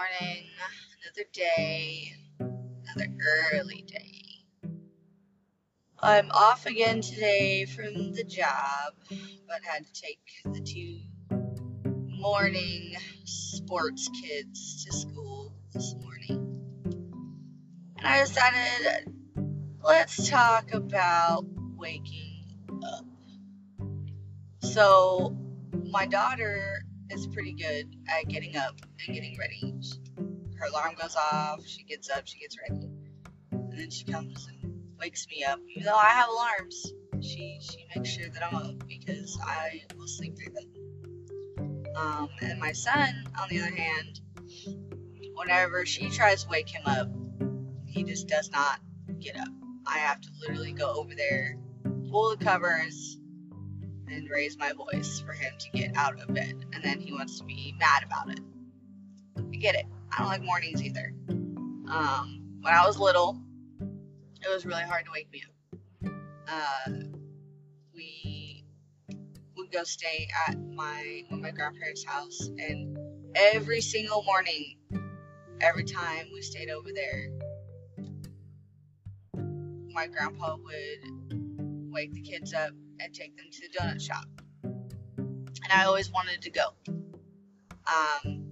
morning, another day, another early day. I'm off again today from the job, but had to take the two morning sports kids to school this morning. And I decided, let's talk about waking up. So, my daughter is pretty good at getting up and getting ready. Her alarm goes off, she gets up, she gets ready, and then she comes and wakes me up. Even though I have alarms, she she makes sure that I'm up because I will sleep through them. Um, and my son, on the other hand, whenever she tries to wake him up, he just does not get up. I have to literally go over there, pull the covers, and raise my voice for him to get out of bed. And then he wants to be mad about it. I get it. I don't like mornings either. Um, when I was little, it was really hard to wake me up. Uh, we would go stay at my my grandparents' house, and every single morning, every time we stayed over there, my grandpa would wake the kids up and take them to the donut shop. And I always wanted to go. Um,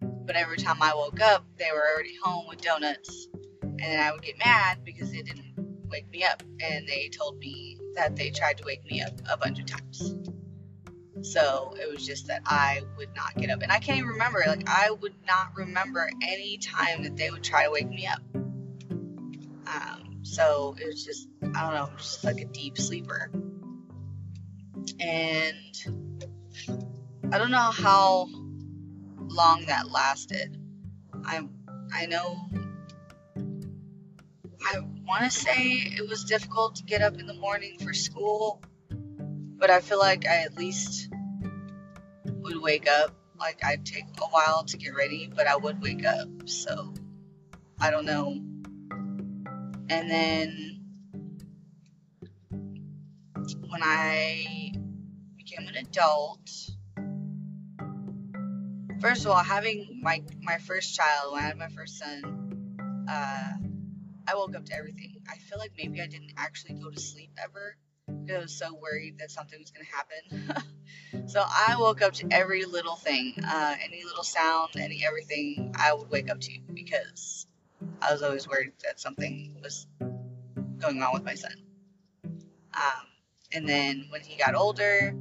but every time I woke up, they were already home with donuts. And then I would get mad because they didn't wake me up. And they told me that they tried to wake me up a bunch of times. So it was just that I would not get up. And I can't even remember. Like, I would not remember any time that they would try to wake me up. Um, so it was just, I don't know, just like a deep sleeper and I don't know how long that lasted. I I know I want to say it was difficult to get up in the morning for school, but I feel like I at least would wake up. Like I'd take a while to get ready, but I would wake up. So I don't know. And then when I became an adult, first of all, having my my first child, when I had my first son, uh, I woke up to everything. I feel like maybe I didn't actually go to sleep ever because I was so worried that something was gonna happen. so I woke up to every little thing, uh, any little sound, any everything. I would wake up to because I was always worried that something was going on with my son. Um, and then when he got older,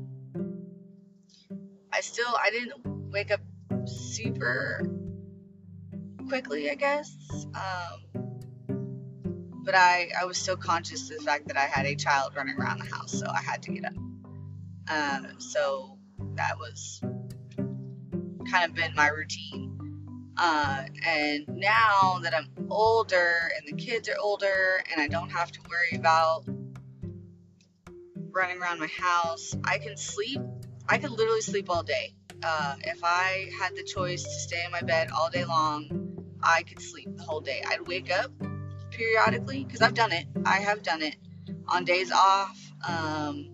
I still I didn't wake up super quickly, I guess. Um, but I I was still conscious of the fact that I had a child running around the house, so I had to get up. Um, so that was kind of been my routine. Uh, and now that I'm older and the kids are older and I don't have to worry about running around my house, I can sleep I could literally sleep all day. Uh, if I had the choice to stay in my bed all day long, I could sleep the whole day. I'd wake up periodically because I've done it. I have done it on days off. Um,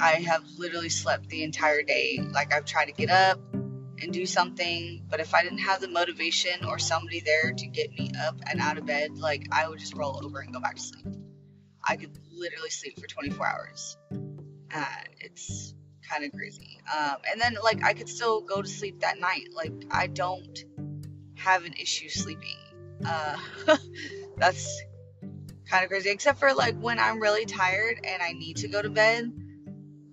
I have literally slept the entire day. Like I've tried to get up and do something, but if I didn't have the motivation or somebody there to get me up and out of bed, like I would just roll over and go back to sleep. I could literally sleep for 24 hours. It's kind of crazy. Um, and then like I could still go to sleep that night. Like I don't have an issue sleeping. Uh, that's kind of crazy. Except for like when I'm really tired and I need to go to bed,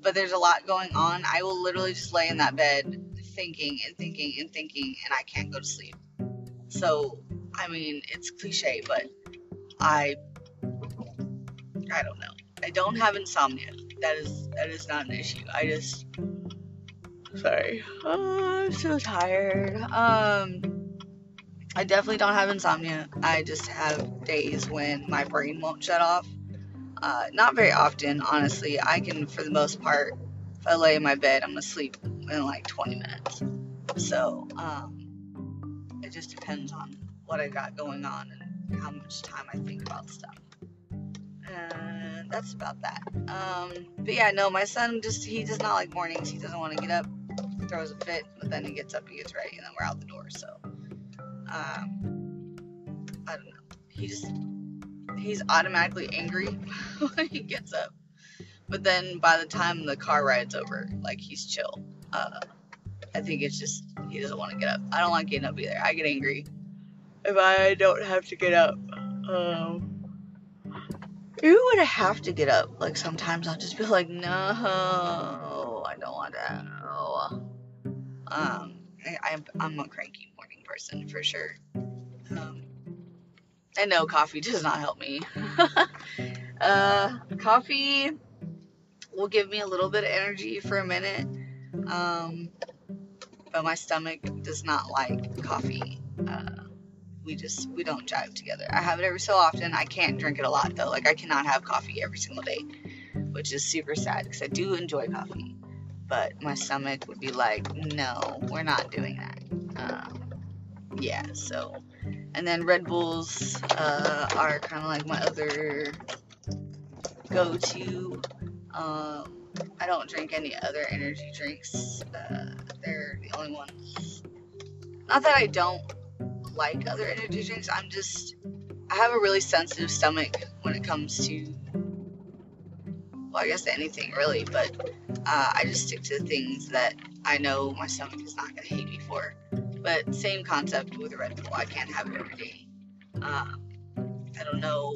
but there's a lot going on. I will literally just lay in that bed thinking and thinking and thinking, and I can't go to sleep. So I mean, it's cliche, but I I don't know. I don't have insomnia that is that is not an issue. I just sorry. Oh, I'm so tired. Um I definitely don't have insomnia. I just have days when my brain won't shut off. Uh, not very often, honestly. I can, for the most part, if I lay in my bed, I'm gonna sleep in like 20 minutes. So, um, it just depends on what I got going on and how much time I think about stuff that's about that. Um, but yeah, no, my son just he does not like mornings. He doesn't want to get up. throws a fit, but then he gets up, he gets ready, and then we're out the door. So, um, I don't know. He just he's automatically angry when he gets up, but then by the time the car ride's over, like he's chill. Uh, I think it's just he doesn't want to get up. I don't like getting up either. I get angry if I don't have to get up. Um, even when I have to get up, like sometimes I'll just be like, no, I don't want to. Um, I, I'm a cranky morning person for sure. Um, and no, coffee does not help me. uh, coffee will give me a little bit of energy for a minute. Um, but my stomach does not like coffee. Uh, we just we don't jive together. I have it every so often. I can't drink it a lot though. Like I cannot have coffee every single day, which is super sad because I do enjoy coffee. But my stomach would be like, no, we're not doing that. Um, yeah, so and then Red Bulls uh, are kind of like my other go-to. Um, I don't drink any other energy drinks. Uh, they're the only ones. Not that I don't like other energy drinks. I'm just I have a really sensitive stomach when it comes to well, I guess anything really, but uh, I just stick to things that I know my stomach is not gonna hate me for. But same concept with a Red Bull. I can't have it every day. Uh, I don't know.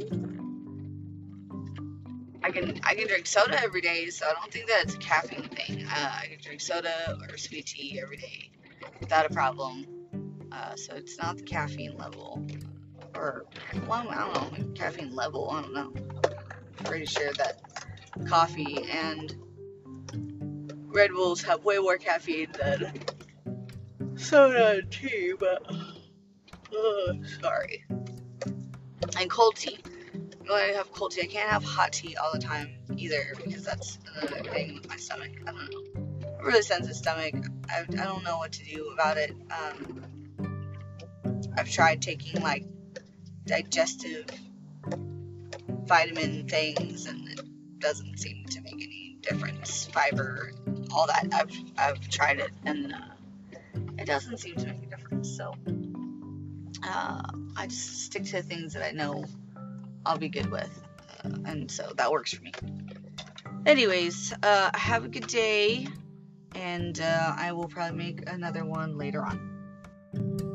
I can I can drink soda every day, so I don't think that it's a caffeine thing. Uh, I can drink soda or sweet tea every day without a problem. Uh, so it's not the caffeine level. Or, well, I don't know, caffeine level, I don't know. I'm pretty sure that coffee and Red Bulls have way more caffeine than soda and tea, but, uh, sorry. And cold tea. I have cold tea, I can't have hot tea all the time either because that's another thing with my stomach. I don't know. A really sensitive stomach. I, I don't know what to do about it. Um, I've tried taking like digestive vitamin things and it doesn't seem to make any difference. Fiber, all that. I've I've tried it and uh, it doesn't seem to make a difference. So uh, I just stick to things that I know I'll be good with, uh, and so that works for me. Anyways, uh, have a good day, and uh, I will probably make another one later on.